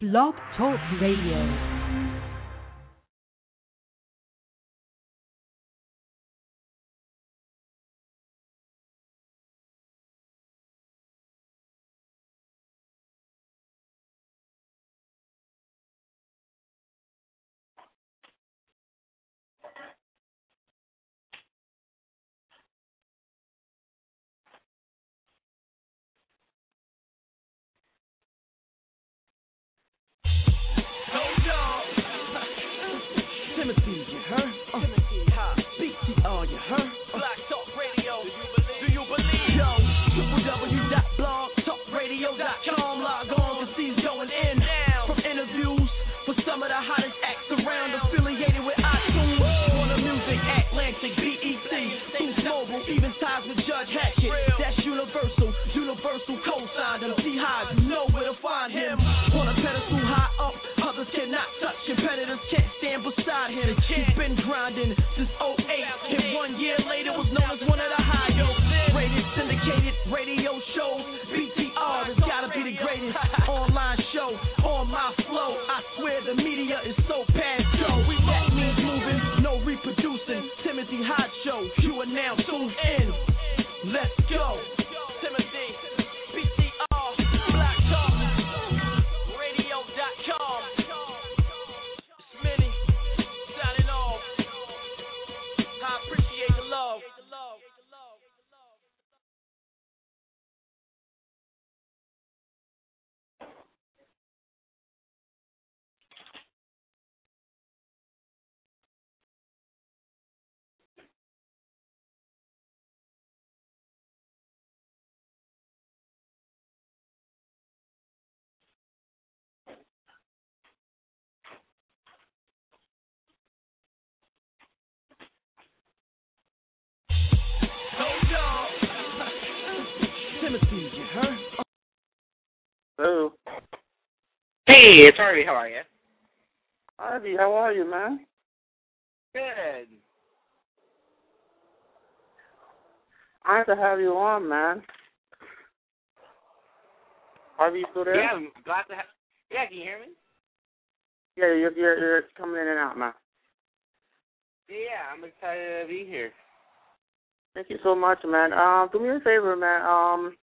Blog Talk Radio. Hello. Hey, it's Harvey. How are you? Harvey, how are you, man? Good. Nice to have you on, man. Harvey, you still there? Yeah, I'm glad to have. Yeah, can you hear me? Yeah, you're, you're, you're coming in and out, man. Yeah, I'm excited to be here. Thank you so much, man. Um, do me a favor, man. Um,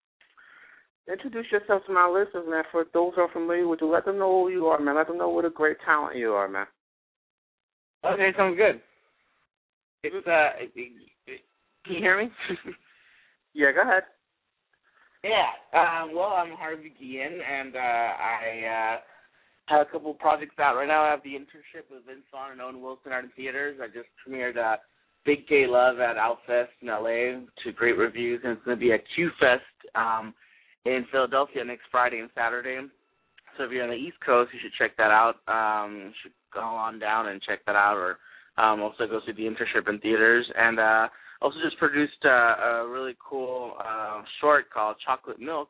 introduce yourself to my listeners, man. For those who are familiar with you, let them know who you are, man. Let them know what a great talent you are, man. Okay, sounds good. It's uh, it, it, can you hear me? Yeah, go ahead. yeah. Um, well, I'm Harvey Guillen, and uh, I uh, have a couple projects out right now. I have the internship with Vince Vaughn and Owen Wilson Art in Theaters. I just premiered uh, Big Gay Love at Outfest in LA to great reviews, and it's going to be at Q Fest um, in Philadelphia next Friday and Saturday. So if you're on the East Coast, you should check that out. Um, you should go on down and check that out, or um, also go see the internship in theaters. And uh, also just produced uh, a really cool uh, short called Chocolate Milk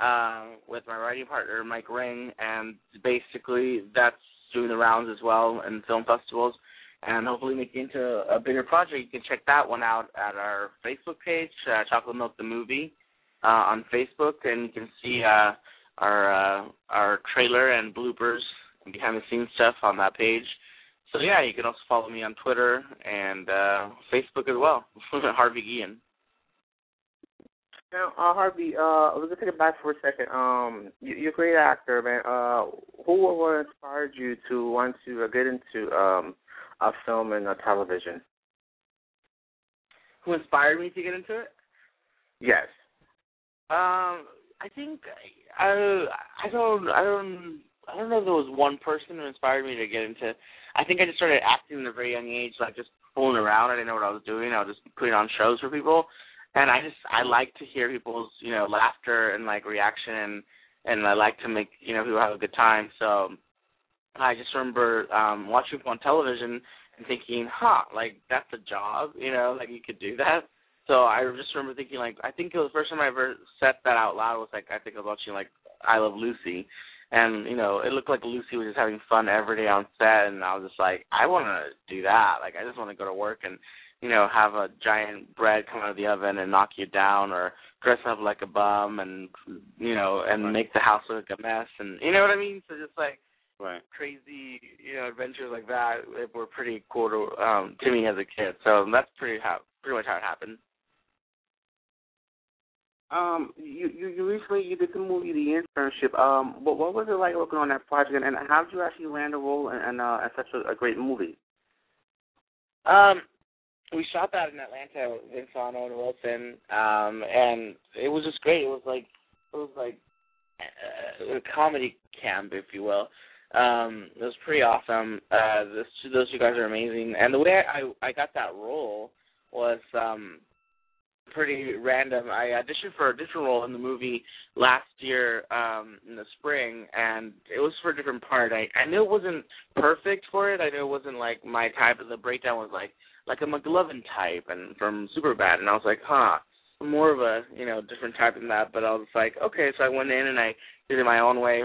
um, with my writing partner Mike Ring, and basically that's doing the rounds as well in film festivals, and hopefully make it into a bigger project. You can check that one out at our Facebook page, uh, Chocolate Milk the Movie, uh, on Facebook, and you can see uh, our uh, our trailer and bloopers and behind the scenes stuff on that page. So yeah, you can also follow me on Twitter and uh, Facebook as well, Harvey Guillen. Now, uh, Harvey, uh, gonna take it back for a second. Um, you, you're a great actor, man. Uh, who or what inspired you to want to uh, get into um, uh, film and uh, television? Who inspired me to get into it? Yes. Um, I think I I don't I don't I don't know if there was one person who inspired me to get into. I think I just started acting at a very young age, like just fooling around. I didn't know what I was doing. I was just putting on shows for people, and I just I like to hear people's you know laughter and like reaction, and and I like to make you know people have a good time. So I just remember um watching people on television and thinking, huh, like that's a job, you know, like you could do that. So I just remember thinking like I think it was the first time I ever said that out loud was like I think I was watching like I Love Lucy and you know it looked like Lucy was just having fun every day on set, and I was just like, I want to do that. Like I just want to go to work and you know, have a giant bread come out of the oven and knock you down, or dress up like a bum and you know, and Right. make the house look a mess, and you know what I mean. So just like Right. crazy, you know, adventures like that were pretty cool to um to me as a kid. So that's pretty how pretty much how it happened. Um, you, you you recently you did the movie The Internship. Um, what what was it like working on that project, and, and how did you actually land a role in, in, uh, in such a, a great movie? Um, we shot that in Atlanta with Vaughn, Owen Wilson, um, and it was just great. It was like it was like uh, a comedy camp, if you will. Um, it was pretty awesome. Uh, this, those two guys are amazing, and the way I I got that role was um pretty random. I auditioned for a different role in the movie last year um in the spring and it was for a different part. I I knew it wasn't perfect for it. I knew it wasn't like my type of the breakdown was like like a McLovin type and from Superbad and I was like, huh, more of a, you know, different type than that, but I was like, okay, so I went in and I did it my own way.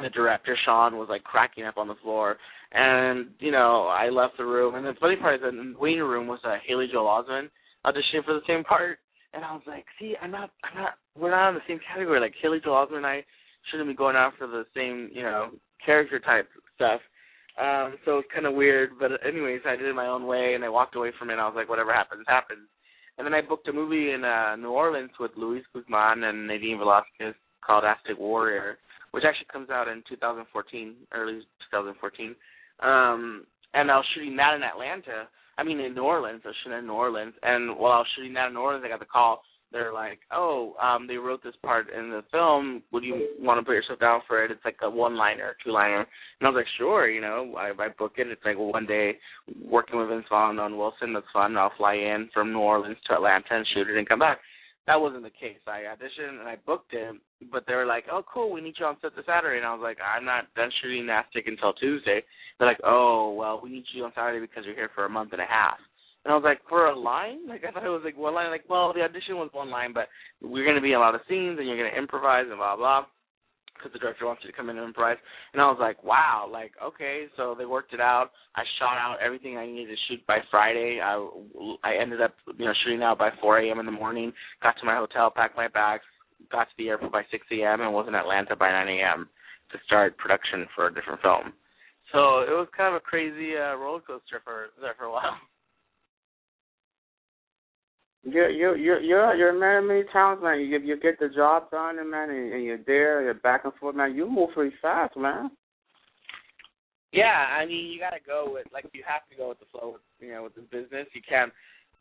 The director Shawn was like cracking up on the floor, and you know I left the room. And the funny part is that in the waiting room was uh, Haley Joel Osment auditioning for the same part, and I was like, see, I'm not, I'm not, we're not in the same category. Like Haley Joel Osment and I shouldn't be going after the same, you know, character type stuff. Um, so it's kind of weird, but anyways, I did it my own way, and I walked away from it. and I was like, whatever happens, happens. And then I booked a movie in uh, New Orleans with Luis Guzman and Nadine Velasquez called Aztec Warrior, which actually comes out in 2014, early 2014. Um, and I was shooting that in Atlanta. I mean, in New Orleans. I was shooting in New Orleans, and while I was shooting that in New Orleans, I got the call. They're like, "Oh, um, they wrote this part in the film. Would you want to put yourself down for it? It's like a one-liner, two-liner." And I was like, "Sure." You know, I, I book it. It's like one day working with Vince Vaughn Owen Wilson. That's fun. I'll fly in from New Orleans to Atlanta and shoot it and come back. That wasn't the case. I auditioned and I booked him, but they were like, "Oh, cool. We need you on set this Saturday." And I was like, "I'm not done shooting Aztec until Tuesday." They're like, "Oh, well, we need you on Saturday because you're here for a month and a half." And I was like, "For a line? Like I thought it was like one line." Like, well, the audition was one line, but we're going to be in a lot of scenes and you're going to improvise and blah blah. Because the director wants you to come in and improvise, and I was like, "Wow!" Like, okay, so they worked it out. I shot out everything I needed to shoot by Friday. I I ended up, you know, shooting out by 4 a.m. in the morning. Got to my hotel, packed my bags, got to the airport by 6 a.m. and was in Atlanta by 9 a.m. to start production for a different film. So it was kind of a crazy uh, roller coaster for there for a while. You're you're you're you're you're a many talents, man. You you get the job done, man, and, and you're there, you're back and forth, man. You move pretty fast, man. Yeah, I mean, you got to go with like you have to go with the flow. With, you know, with this business, you can't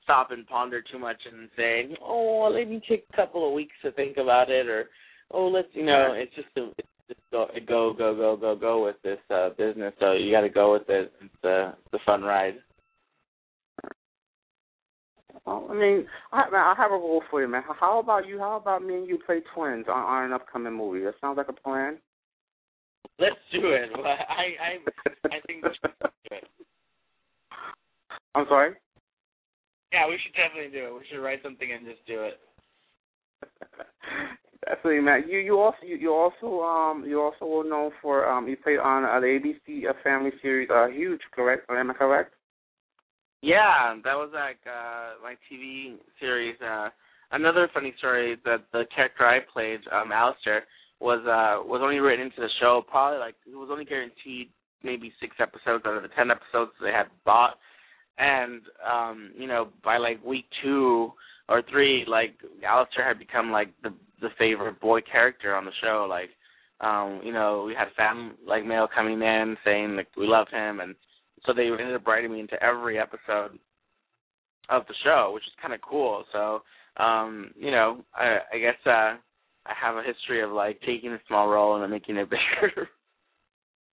stop and ponder too much and say, "Oh, let me take a couple of weeks to think about it," or "Oh, let's," you know, it's just a it's just go go go go go go with this uh business. So you got to go with it. It's the the fun ride. Well, I mean, I, man, I have a role for you, man. How about you? How about me and you play twins on, on an upcoming movie? That sounds like a plan. Let's do it. Well, I I I think we should do it. I'm sorry. Yeah, we should definitely do it. We should write something and just do it. Definitely, man. You you also you, you also um you also were known for um you played on uh, the ABC uh, Family series uh Huge, correct? Am I correct? Yeah, that was like uh my TV series. Uh another funny story that the character I played, um, Alistair, was uh was only written into the show probably like it was only guaranteed maybe six episodes out of the ten episodes they had bought. And um, you know, by like week two or three, like Alistair had become like the the favorite boy character on the show. Like um, you know, we had fan like mail coming in saying like we love him and so they ended up writing me into every episode of the show, which is kind of cool. So, um, you know, I, I guess uh, I have a history of like taking a small role and then making it bigger.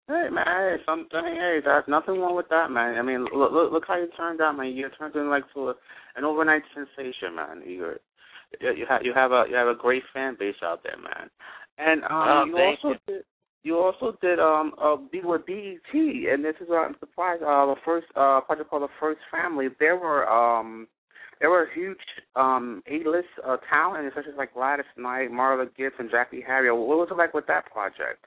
Hey man, hey, something. Hey, there's nothing wrong with that, man. I mean, look, look, look how you turned out, man. You turned into like to an overnight sensation, man. You're, you have you have a you have a great fan base out there, man. And um, Oh, you also did you also did um uh be with BET, and this is I'm surprised. Uh, the first uh project called The First Family. There were um there were huge um A-list uh, talent, such as like Gladys Knight, Marla Gibbs, and Jackée Harry. What was it like with that project?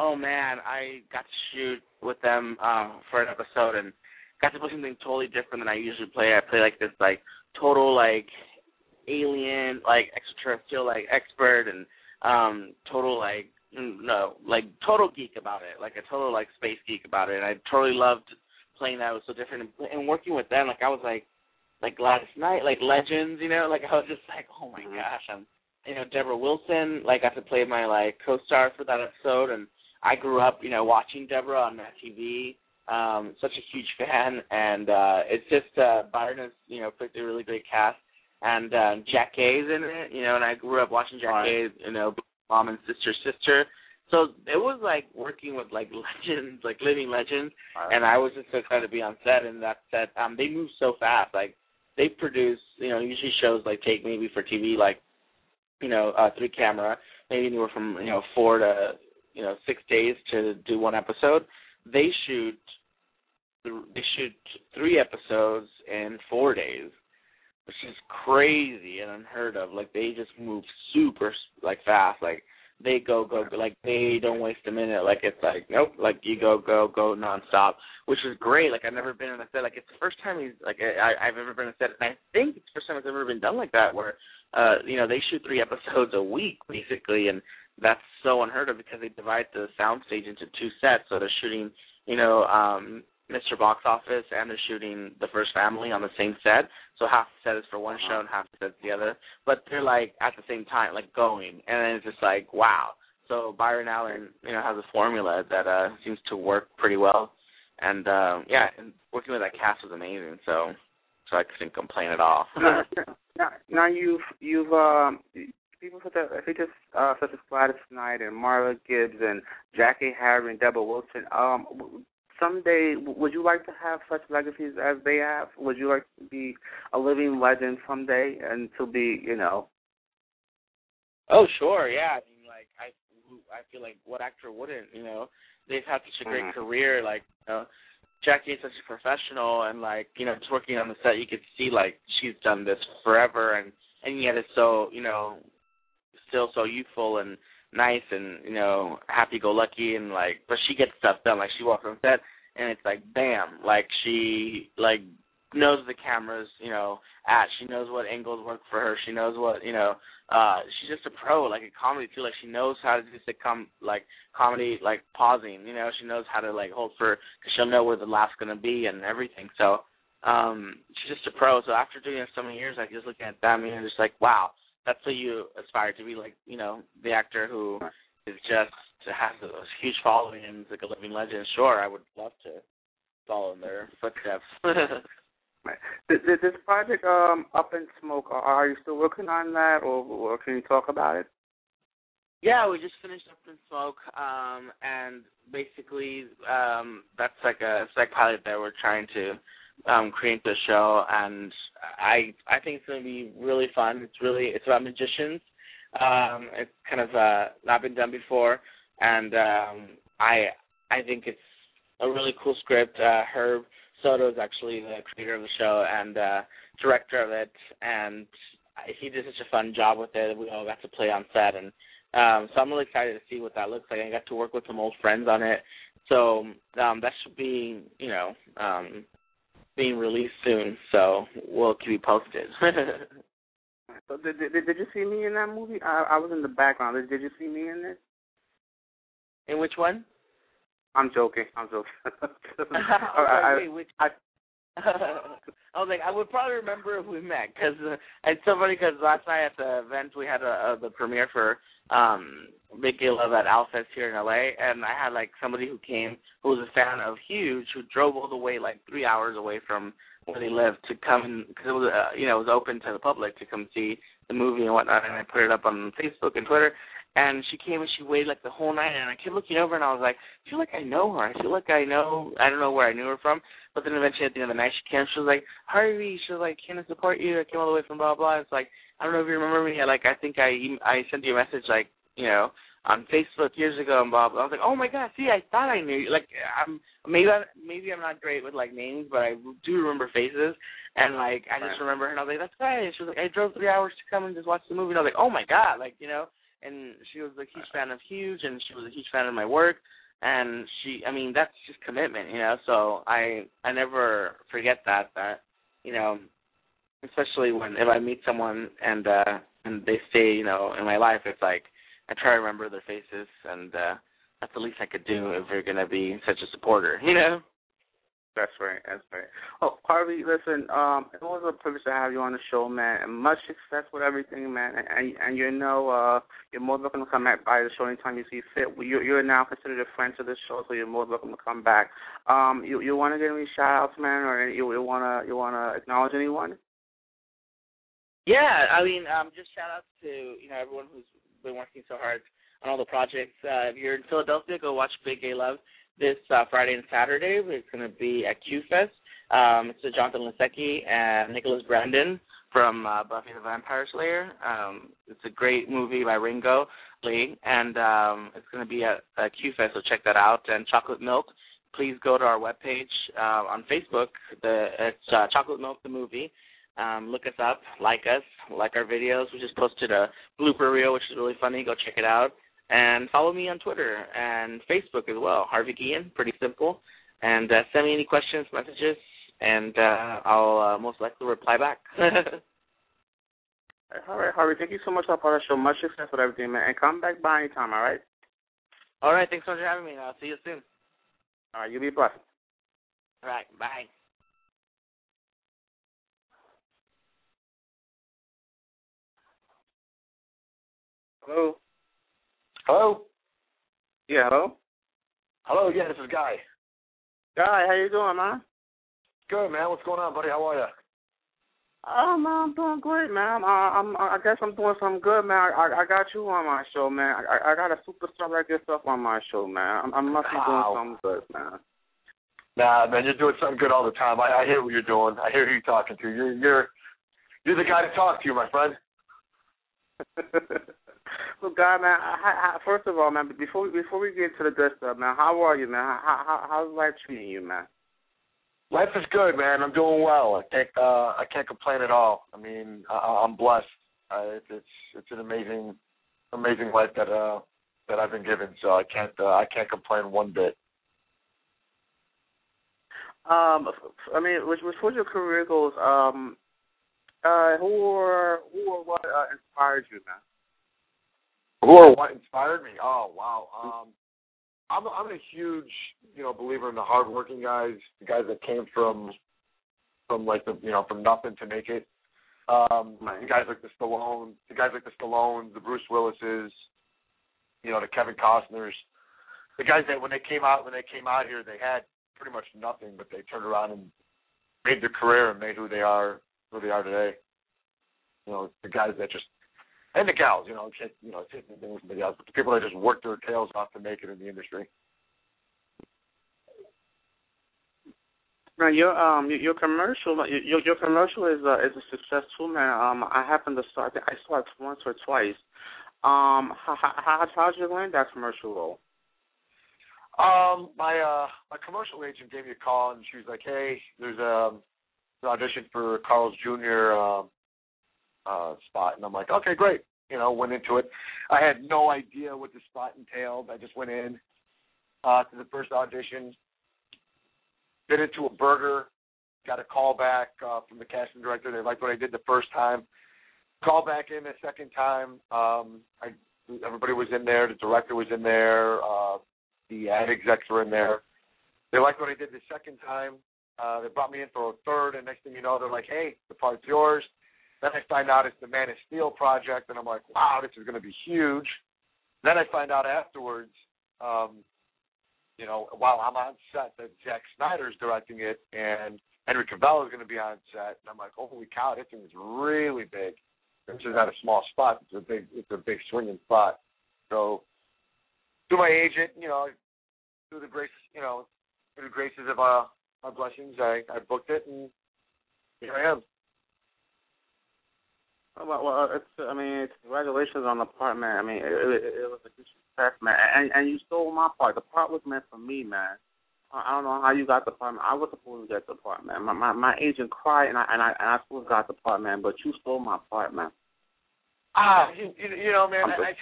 oh man, I got to shoot with them um, for an episode, and got to play something totally different than I usually play. I play like this like total like alien like extraterrestrial like expert and um total like no like total geek about it like a total like space geek about it. And I totally loved playing that. It was so different. And, and working with them like I was like like Gladys Knight like legends you know? Like I was just like oh my Mhm. gosh I'm you know Deborah Wilson like I got to play my like co-star for that episode. And I grew up you know watching Deborah on that TV um such a huge fan. And uh it's just uh Byron has you know picked a really great cast. And um Jackée's in it you know? And I grew up watching Jack Right. Gay you know mom and sister sister so it was like working with like legends like living legends and I was just so excited to be on set. And that set, um, they move so fast. Like they produce, you know, usually shows like take maybe for TV like, you know, uh, three camera, maybe anywhere from you know four to you know six days to do one episode. They shoot, they shoot three episodes in four days, which is crazy and unheard of. Like they just move super like fast. Like they go go go like they don't waste a minute like it's like nope like you go go go nonstop which is great like I've never been in a set like it's the first time he's like I I've ever been in a set and I think it's the first time it's ever been done like that where uh you know they shoot three episodes a week basically and that's so unheard of because they divide the soundstage into two sets so they're shooting you know um Mr. Box Office and they're shooting The First Family on the same set. So half the set is for one show and half the set's the other. But they're like at the same time, like going. And then it's just like, wow. So Byron Allen, you know, has a formula that uh seems to work pretty well. And um yeah, and working with that cast was amazing. So so I couldn't complain at all. now, now, now you've you've um people such as such as uh, such as Gladys Knight and Marla Gibbs and Jackée Harry and Deborah Wilson. Um, someday, would you like to have such legacies as they have? Would you like to be a living legend someday and to be, you know? Oh sure, yeah. I mean, like I, I feel like what actor wouldn't? You know, they've had such a great Mhm. career. Like, you know, Jackée is such a professional, and like, you know, just working on the set, you could see like she's done this forever, and and yet it's so, you know, still so youthful and nice, and you know, happy-go-lucky, and like, but she gets stuff done. Like she walks on set, and it's like, bam, like she like knows the cameras, you know, at. She knows what angles work for her. She knows what, you know, uh she's just a pro like a comedy too like she knows how to do sitcom like comedy like pausing you know she knows how to like hold for because she'll know where the laugh's to be and everything so um she's just a pro so after doing it so many years like just looking at them you know just like wow that's what you aspire to be like you know the actor who is just to has a huge following and is like a living legend. Sure i would love to follow in their footsteps. Th- th- This project, um, Up in Smoke, are- are you still working on that, or, or can you talk about it? Yeah, we just finished up in smoke, um, and basically um, that's like a psych pilot that we're trying to um, create the show, and I I think it's going to be really fun. It's really it's about magicians. Um, it's kind of uh, not been done before, and um, I I think it's a really cool script. Uh, Herb Soto is actually the creator of the show and uh, director of it, and he did such a fun job with it. We all got to play on set, and um, so I'm really excited to see what that looks like. I got to work with some old friends on it, so um, that should be, you know, um, being released soon. So we'll keep you posted. So did, did did you see me in that movie? I I was in the background. Did, did you see me in it? In which one? I'm joking. I'm joking. I, I, I, wait, which? I, I was like, I would probably remember if we met because uh, it's so funny because last night at the event we had a, a, the premiere for um Big Love at Outfest here in LA, and I had like somebody who came who was a fan of Huge who drove all the way like three hours away from where they lived to come because it was uh, you know it was open to the public to come see the movie and whatnot, and I put it up on Facebook and Twitter. And she came and she waited like the whole night, and I kept looking over, and I was like, I feel like I know her. I feel like I know. I don't know where I knew her from, but then eventually at the end of the night, she came. She was like, Harvey. She was like, can I support you? I came all the way from blah blah. It's like I don't know if you remember me. Like I think I I sent you a message like you know on Facebook years ago and blah blah. I was like, oh my god, see, I thought I knew you. Like I'm maybe I, maybe I'm not great with like names, but I do remember faces. And like I just remember her, and I was like, that's right. And she was like, I drove three hours to come and just watch the movie. And I was like, oh my god, like you know. And she was a huge fan of Huge, and she was a huge fan of my work. and she I mean that's just commitment, you know. So I I never forget that that you know, especially when if I meet someone and uh and they stay you know in my life, it's like I try to remember their faces, and uh that's the least I could do if you're gonna be such a supporter, you know. That's right. That's right. Oh, Harvey, listen. Um, it was a privilege to have you on the show, man, and much success with everything, man. And and, and you know, uh, you're more welcome to come back by the show anytime you see fit. You're, you're now considered a friend to the show, so you're more welcome to come back. Um, you you want to give any shout outs, man, or you you wanna you wanna acknowledge anyone? Yeah, I mean, um, just shout out to you know everyone who's been working so hard on all the projects. Uh, if you're in Philadelphia, go watch Big Gay Love this uh, Friday and Saturday. It's going to be at Q Fest. Um, it's Jonathan Lipsecki and Nicholas Brendon from uh, Buffy the Vampire Slayer. Um, it's a great movie by Ringo Lee, and um, it's going to be at, at Q Fest, so check that out. And Chocolate Milk, please go to our webpage uh, on Facebook. The, it's uh, Chocolate Milk the movie. Um, look us up, like us, like our videos. We just posted a blooper reel, which is really funny. Go check it out. And follow me on Twitter and Facebook as well. Harvey Guillen, pretty simple. And uh, send me any questions, messages, and uh, I'll uh, most likely reply back. all right, Harvey, thank you so much for the show. Much success with everything, man. And come back by anytime, all right? All right, thanks so much for having me. I'll see you soon. All right, you be blessed. All right, bye. Hello? Hello? Yeah, hello? Hello, yeah, this is Guy. Guy, how you doing, man? Good, man. What's going on, buddy? How are you? Oh man, I'm doing great, man. Uh, I'm, I guess I'm doing something good, man. I, I got you on my show, man. I, I got a superstar like yourself on my show, man. I'm, I must be doing something good, man. Nah, man, you're doing something good all the time. I, I hear what you're doing. I hear who you're talking to. You're you're you're the guy to talk to, my friend. so, guy, man. I, I, first of all, man, before before we get to the good stuff, man, how are you, man? How, how how's life treating you, man? Life is good, man. I'm doing well. I can't uh I can't complain at all. I mean, I, I'm blessed. Uh, it's it's it's an amazing amazing life that uh that I've been given. So I can't uh, I can't complain one bit. Um, I mean, which, which was your career goals? Um, uh, who or who or what uh, inspired you, man? Who or what inspired me? Oh wow. Um I'm a, I'm a huge, you know, believer in the hardworking guys, the guys that came from from like the you know, from nothing to make it. Um the guys like the Stallone the guys like the Stallones, the Bruce Willises, you know, the Kevin Costners. The guys that when they came out when they came out here they had pretty much nothing but they turned around and made their career and made who they are who they are today. You know, the guys that just and the gals, you know, it's, you know, it's the gals, but the people that just work their tails off to make it in the industry. Now your um your, commercial your your commercial is uh, is a success too, man. Um, I happened to start. I saw it once or twice. Um, how how how'd you land that commercial role? Um, my uh my commercial agent gave me a call and she was like, Hey, there's a an audition for Carl's Jr. um uh spot and I'm like, Okay, great. You know, went into it. I had no idea what the spot entailed. I just went in uh to the first audition, bit into a burger, got a call back uh from the casting director. They liked what I did the first time. Call back in the second time. Um I everybody was in there, the director was in there, uh the ad execs were in there. They liked what I did the second time. Uh, they brought me in for a third, and next thing you know, they're like, "Hey, the part's yours." Then I find out it's the Man of Steel project, and I'm like, "Wow, this is going to be huge." Then I find out afterwards, um, you know, while I'm on set, that Zack Snyder's directing it, and Henry Cavill is going to be on set, and I'm like, "Holy cow, this thing is really big." This is not a small spot; it's a big, it's a big swinging spot. So through my agent, you know, through the grace, you know, through the graces of uh, my blessings, I, I booked it, and here I am. Well, well, it's I mean, it's, congratulations on the part, man. I mean, it, it, it was a good success, man. And and you stole my part. The part was meant for me, man. I I don't know how you got the part. Man. I was supposed to get the part, man. My my, my agent cried, and I and I and I supposed to got the part, man. But you stole my part, man. Ah, you, you, you know, man, I'm I,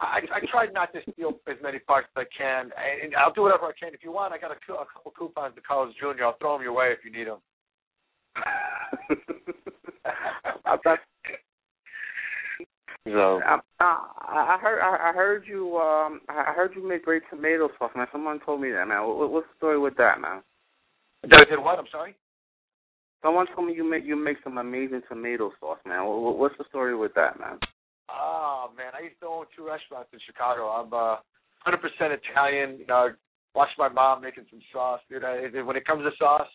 I, I tried not to steal as many parts as I can, and I'll do whatever I can. If you want, I got a, a couple coupons to Carl's Jr. I'll throw them your way if you need them. I thought So I, I I heard I I heard you um I heard you make great tomato sauce man. Someone told me that man. What, what's the story with that man? I did what? I'm sorry. Someone told me you make you make some amazing tomato sauce man. What, what's the story with that man? Oh man, I used to own two restaurants in Chicago. I'm uh, 100% Italian. You know, watch my mom making some sauce, dude. I, when it comes to sauce,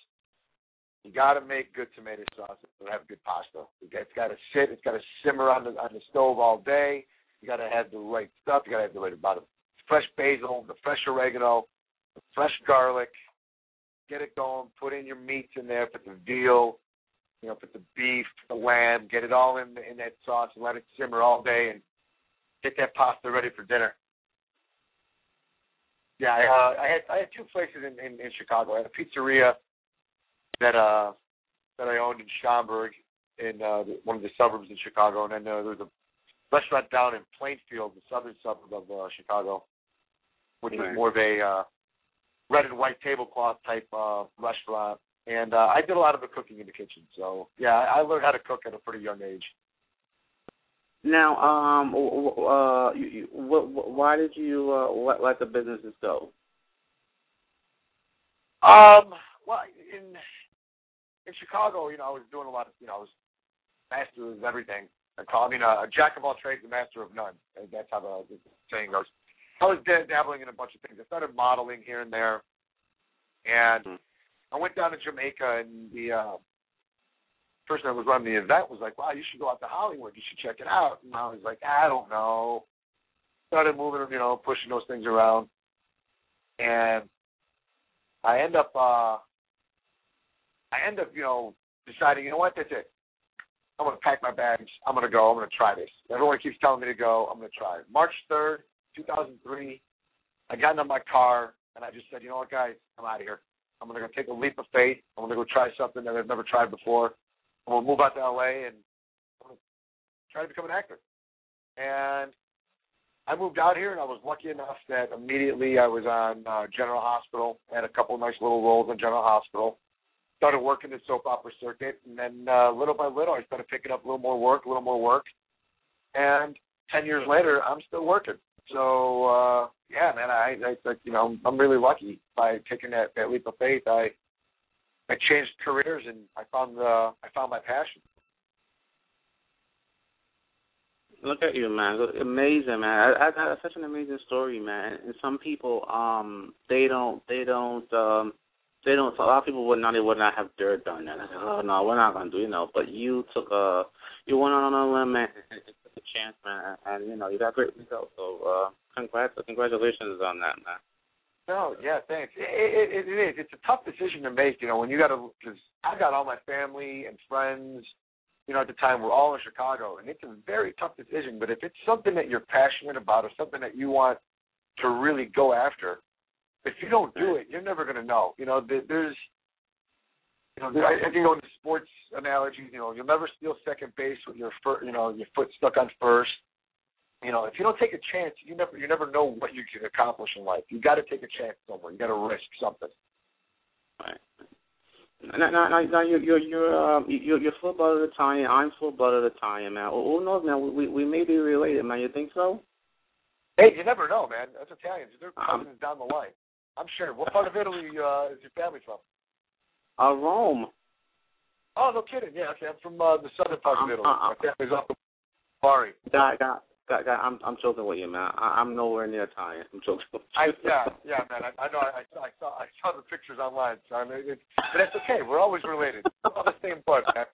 you got to make good tomato sauce to have good pasta. It's got to sit. It's got to simmer on the on the stove all day. You got to have the right stuff. You got to have the right amount of fresh basil, the fresh oregano, the fresh garlic. Get it going. Put in your meats in there. Put the veal, you know, put the beef, the lamb, get it all in in that sauce and let it simmer all day and get that pasta ready for dinner. Yeah, I, uh, I had I had two places in, in in Chicago. I had a pizzeria that uh that I owned in Schaumburg in uh one of the suburbs in Chicago, and then uh, there was a restaurant down in Plainfield, the southern suburb of uh, Chicago, which was Right. more of a uh, red and white tablecloth type uh, restaurant. And uh, I did a lot of the cooking in the kitchen, so yeah, I learned how to cook at a pretty young age. Now, um, uh, you, you, what, what, why did you uh, let, let the businesses go? Um, well, in in Chicago, you know, I was doing a lot of, you know, I was master of everything. I call, I mean, uh, a jack of all trades, a master of none. And That's how the, the saying goes. I was dabbling in a bunch of things. I started modeling here and there, and Mhm. I went down to Jamaica, and the uh, person that was running the event was like, "Wow, you should go out to Hollywood. You should check it out." And I was like, "I don't know." Started moving, you know, pushing those things around, and I end up, uh, I end up, you know, deciding, you know what, that's it. I'm gonna pack my bags. I'm gonna go. I'm gonna try this. Everyone keeps telling me to go. I'm gonna try. it. March 3rd, 2003. I got into my car and I just said, you know what, guys, I'm out of here. I'm gonna go take a leap of faith. I'm gonna go try something that I've never tried before. I'm gonna move out to LA and I'm gonna try to become an actor. And I moved out here and I was lucky enough that immediately I was on uh, General Hospital. Had a couple of nice little roles on General Hospital started working the soap opera circuit, and then uh, little by little, I started picking up a little more work, a little more work, and ten years later, I'm still working. So uh, yeah, man, I, I, I you know, I'm really lucky by taking that, that leap of faith. I I changed careers, and I found the I found my passion. Look at you, man. Look- Amazing, man. I, I, that's such an amazing story, man. And some people, um, they don't, they don't, um, they don't. A lot of people would not, they would not have dirt done that. I said, oh no, we're not gonna do, you know. But you took a, you went on a limb and, and took a chance, man. And you know, you got great results. So, uh, congrats, congratulations on that, man. No, yeah, thanks. It, it, it is. It's a tough decision to make, you know, when you got to, because I got all my family and friends, you know, at the time we're all in Chicago, and it's a very tough decision. But if it's something that you're passionate about or something that you want to really go after, if you don't do it, you're never going to know. You know, there's, you know, there, I can go into sports analogies. You know, you'll never steal second base with your fir- you know, your foot stuck on first. You know, if you don't take a chance, you never you never know what you can accomplish in life. You got to take a chance somewhere. You got to risk something. Right. Now, now, now, now you're you're you're um you're, you're full blooded Italian. I'm full blooded Italian, man. Who knows, man? We we may be related, man. You think so? Hey, you never know, man. That's Italians. They're Um, down the line. I'm sure. What part of Italy uh, is your family from? Uh, Rome. Oh, no kidding. Yeah, okay. I'm from uh, the southern part of Um, Italy. uh, My family's up in Bari. God, God, God, God, I'm I'm joking with you, man. I, I'm nowhere near Italian. I'm joking. With I yeah yeah man I, I know I, I saw I saw I saw the pictures online so I mean it, but that's okay we're always related we're all the same blood man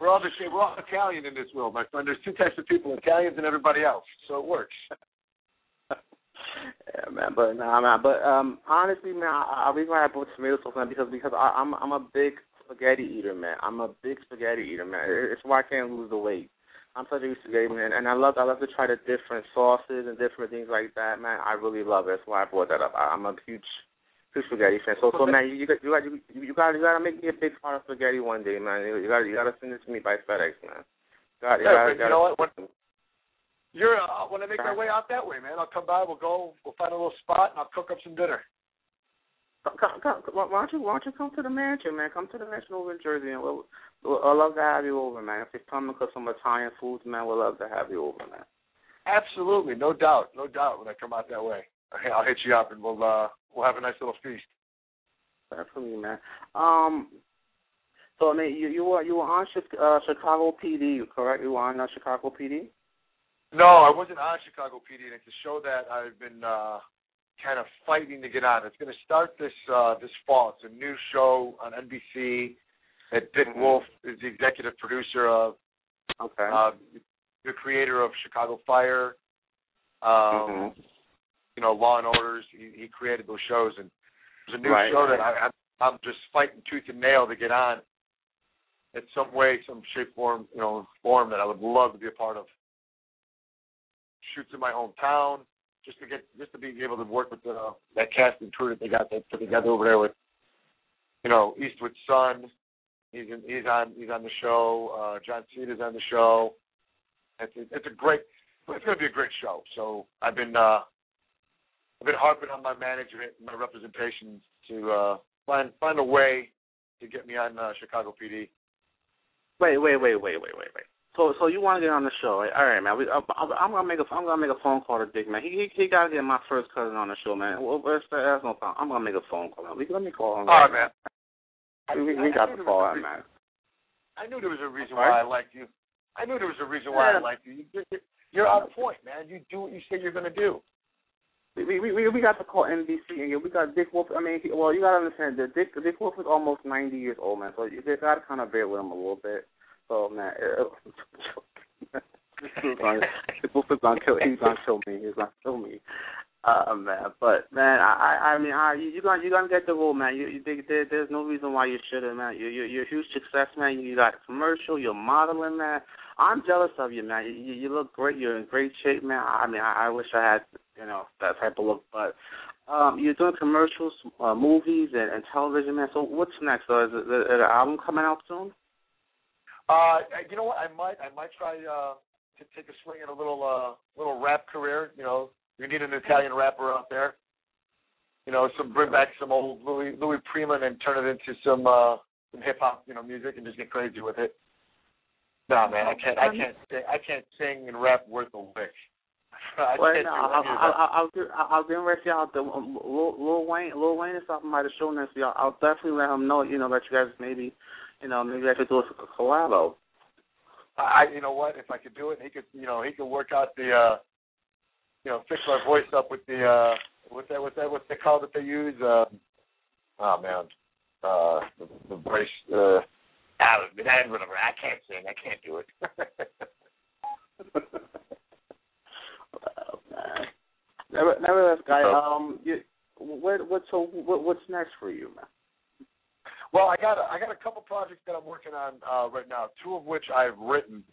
we're all the same we're all Italian in this world my friend there's two types of people Italians and everybody else so it works yeah, man. But nah, man. But um, honestly, man, I, I reason why I bought tomato sauce, man, because because I, I'm I'm a big spaghetti eater, man. I'm a big spaghetti eater, man. It's why I can't lose the weight. I'm such a big spaghetti man, and I love I love to try the different sauces and different things like that, man. I really love it. That's why I brought that up. I, I'm a huge huge spaghetti fan. So so man, you you got you got you, you got you got to make me a big part of spaghetti one day, man. You got you got to send it to me by FedEx, man. You got, you Yeah, got, but you know what? When- you're uh, when I make my way out that way, man. I'll come by. We'll go. We'll find a little spot, and I'll cook up some dinner. Come, come, why don't you why don't you come to the mansion, man? Come to the mansion over in Jersey, and we'll, we'll I'd love to have you over, man. If you come and cook some Italian foods, man, we'd love to have you over, man. Absolutely, no doubt, no doubt. When I come out that way, I'll hit you up, and we'll uh we'll have a nice little feast. Definitely, man. Um, so I mean, you you were you were on uh, Chicago PD, correct? You were on uh, Chicago PD. No, I wasn't on Chicago PD, and it's a show that I've been uh kind of fighting to get on. It's going to start this uh this fall. It's a new show on NBC that Dick Mhm. Wolf is the executive producer of. Okay. Uh, the creator of Chicago Fire, um, Mhm. you know, Law and Orders. He, he created those shows, and there's a new Right, show that. I, I'm, I'm just fighting tooth and nail to get on. In some way, some shape, form, you know, form that I would love to be a part of. Shoots in my hometown, just to get, just to be able to work with the, that cast and crew that they got that put together over there with, you know, Eastwood Son. He's in, he's on he's on the show. Uh, John Cena's on the show. It's a, it's a great. It's going to be a great show. So I've been uh, I've been harping on my management, my representation to uh, find find a way to get me on uh, Chicago PD. Wait, wait, wait, wait, wait, wait, wait. So, so you want to get on the show? Right? All right, man. We, uh, I'm, I'm gonna make a, I'm gonna make a phone call to Dick, man. He, he, he gotta get my first cousin on the show, man. Well, that's, that's no problem. I'm gonna make a phone call. Man. We, let me call him. All right, man. We, we, I- we I got the call, a man. I knew there was a reason why I liked you. I knew there was a reason why I liked you. You- You're, you're on point, man. You do what you say you're going to do. We, we, we, we got to call NBC, and we got Dick Wolf. I mean, he, well, you gotta understand that Dick, Dick Wolf is almost 90 years old, man. So you gotta kind of bear with him a little bit. So, man. Dick Wolf is gonna kill. He's gonna kill me. He's gonna kill me. Uh, man, but man, I, I mean, I, you, you're gonna, you're gonna get the role, man. You, you there, there's no reason why you shouldn't, man. You, you, you're a huge success, man. You got commercial, you're modeling, man. I'm jealous of you, man. You, you, you look great. You're in great shape, man. I mean, I, I wish I had, you know, that type of look, but um, you're doing commercials, uh, movies, and, and television, man. So what's next? So is, it, is an album coming out soon? Uh, you know what? I might I might try uh, to take a swing at a little uh, little rap career. You know, we need an Italian rapper out there. You know, some bring back some old Louis Louis Prima and turn it into some uh, some hip hop, you know, music and just get crazy with it. No, man, I can't I can't sing I can't sing and rap worth a lick. I Well, no, I, any of I. I, I'll get, I'll get ready out the um, Lil, Lil Wayne. Lil Wayne is stopping by the show next. I'll, I'll definitely let him know. You know that you guys maybe, you know, maybe I could do a collabo. I, you know what? If I could do it, he could, you know, he could work out the, uh, you know, fix my voice up with the, uh, what's that, what's that, what's they call that they use? Uh, oh man, uh, the, the voice, uh, that whatever. I can't sing. I can't do it. Well. Never, nevertheless, guy. Um, you, what, what, so, what, what's next for you, man? Well, I got a, I got a couple projects that I'm working on uh, right now. Two of which I've written.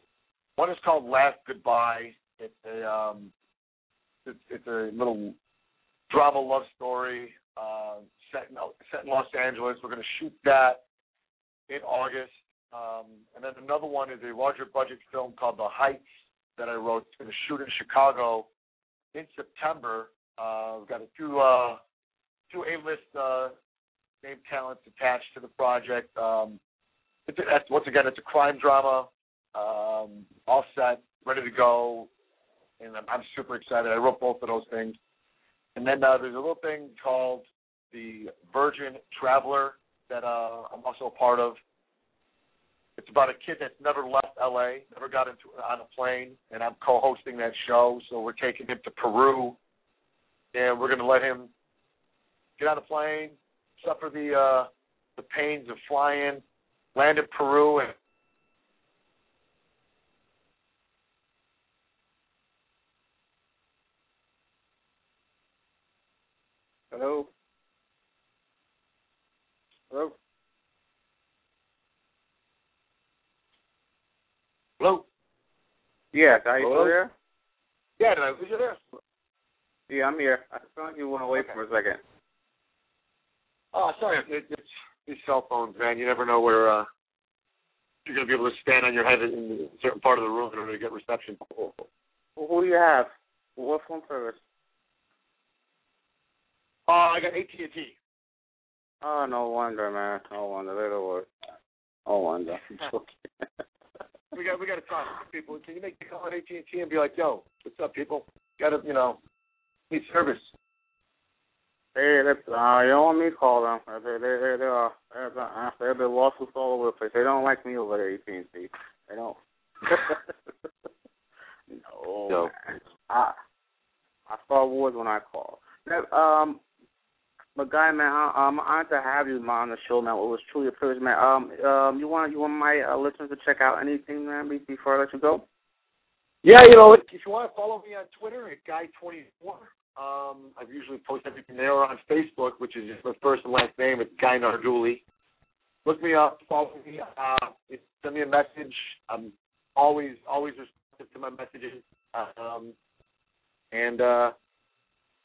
One is called Last Goodbye. It's a um, it's, it's a little drama love story uh, set in set in Los Angeles. We're going to shoot that in August. Um, and then another one is a larger budget film called The Heights that I wrote. It's going to shoot in Chicago in September. Uh, we've got a few uh, two A-list uh, name talents attached to the project. Um, it's a, once again, it's a crime drama, um, all set, ready to go, and I'm, I'm super excited. I wrote both of those things. And then uh, there's a little thing called the Virgin Traveler that uh, I'm also a part of. It's about a kid that's never left LA, never got into on a plane, and I'm co-hosting that show. So we're taking him to Peru, and we're going to let him get on a plane, suffer the uh, the pains of flying, land in Peru, and Hello. Hello. hello. Yes, are you Hello? still there? Yeah, did I lose you there? Yeah, I'm here. I like you went away Okay. for a second. Oh, sorry. It, it's these cell phones, man. You never know where uh, you're going to be able to stand on your head in a certain part of the room in order to get reception. Well, Who do you have? What phone service? Uh, I got AT and T. Oh, no wonder, man. No wonder. They're the worst. No wonder. we got we got to talk to people. Can you make the call at AT and T and be like, "Yo, what's up, people? Got to, you know, need service." Hey, that's, uh, you don't want me to call them. They, they, they, they are, they're, uh, they're the lawsuits all over the place. They don't like me over there at AT&T. They don't. no, No. man. I, I start wars when I call. Now, um, but guy, man, I, I'm honored to have you, man, on the show, man. It was truly a privilege, man. Um, um, you want you want my uh, listeners to check out anything, man, before I let you go? Yeah, you know, if you want to follow me on Twitter at Guy24, um, I usually post everything there or on Facebook, which is just my first and last name. It's Guy Nardulli. Look me up, follow me, uh, send me a message. I'm always, always responsive to my messages. Um, and, uh,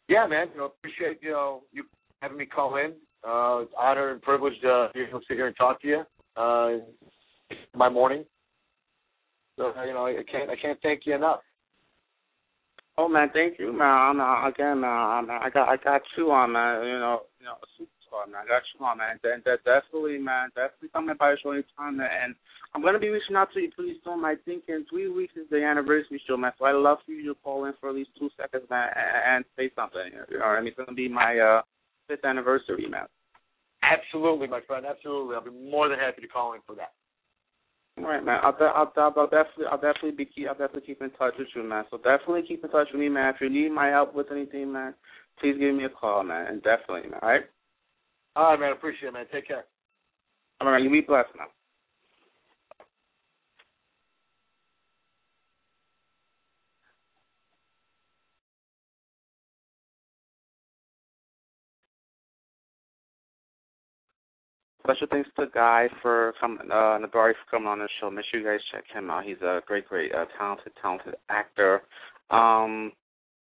yeah, man, you know, appreciate, you know, you having me call in. Uh, it's an honor and privilege to be able to sit here and talk to you, uh, my morning. So, you know, I can't, I can't thank you enough. Oh man, thank you, man. I'm, uh, again, man, I'm, I got I got you on, man. You know, you know, superstar, man. I got you on, man. That, that definitely, man. Definitely coming by show anytime, man. And I'm gonna be reaching out to you pretty soon. I think in three weeks is the anniversary show, man. So I'd love for you to call in for at least two seconds, man, and, and say something. You know, I mean, it's gonna be my uh fifth anniversary, man. Absolutely, my friend. Absolutely. I'll be more than happy to call in for that. All right, man. I'll, I'll, I'll, I'll definitely, I'll definitely be keep, I'll definitely keep in touch with you, man. So definitely keep in touch with me, man. If you need my help with anything, man, please give me a call, man. And definitely, man. All right. All right, man. Appreciate it, man. Take care. All right. You be blessed, man. Special thanks to Guy for coming, uh, Nagari for coming on the show. Make sure you guys check him out. He's a great, great, uh, talented, talented actor. Um,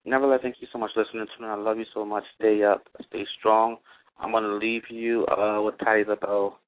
nevertheless, thank you so much for listening to me. I love you so much. Stay up, stay strong. I'm gonna leave you uh, with Patti LaBelle.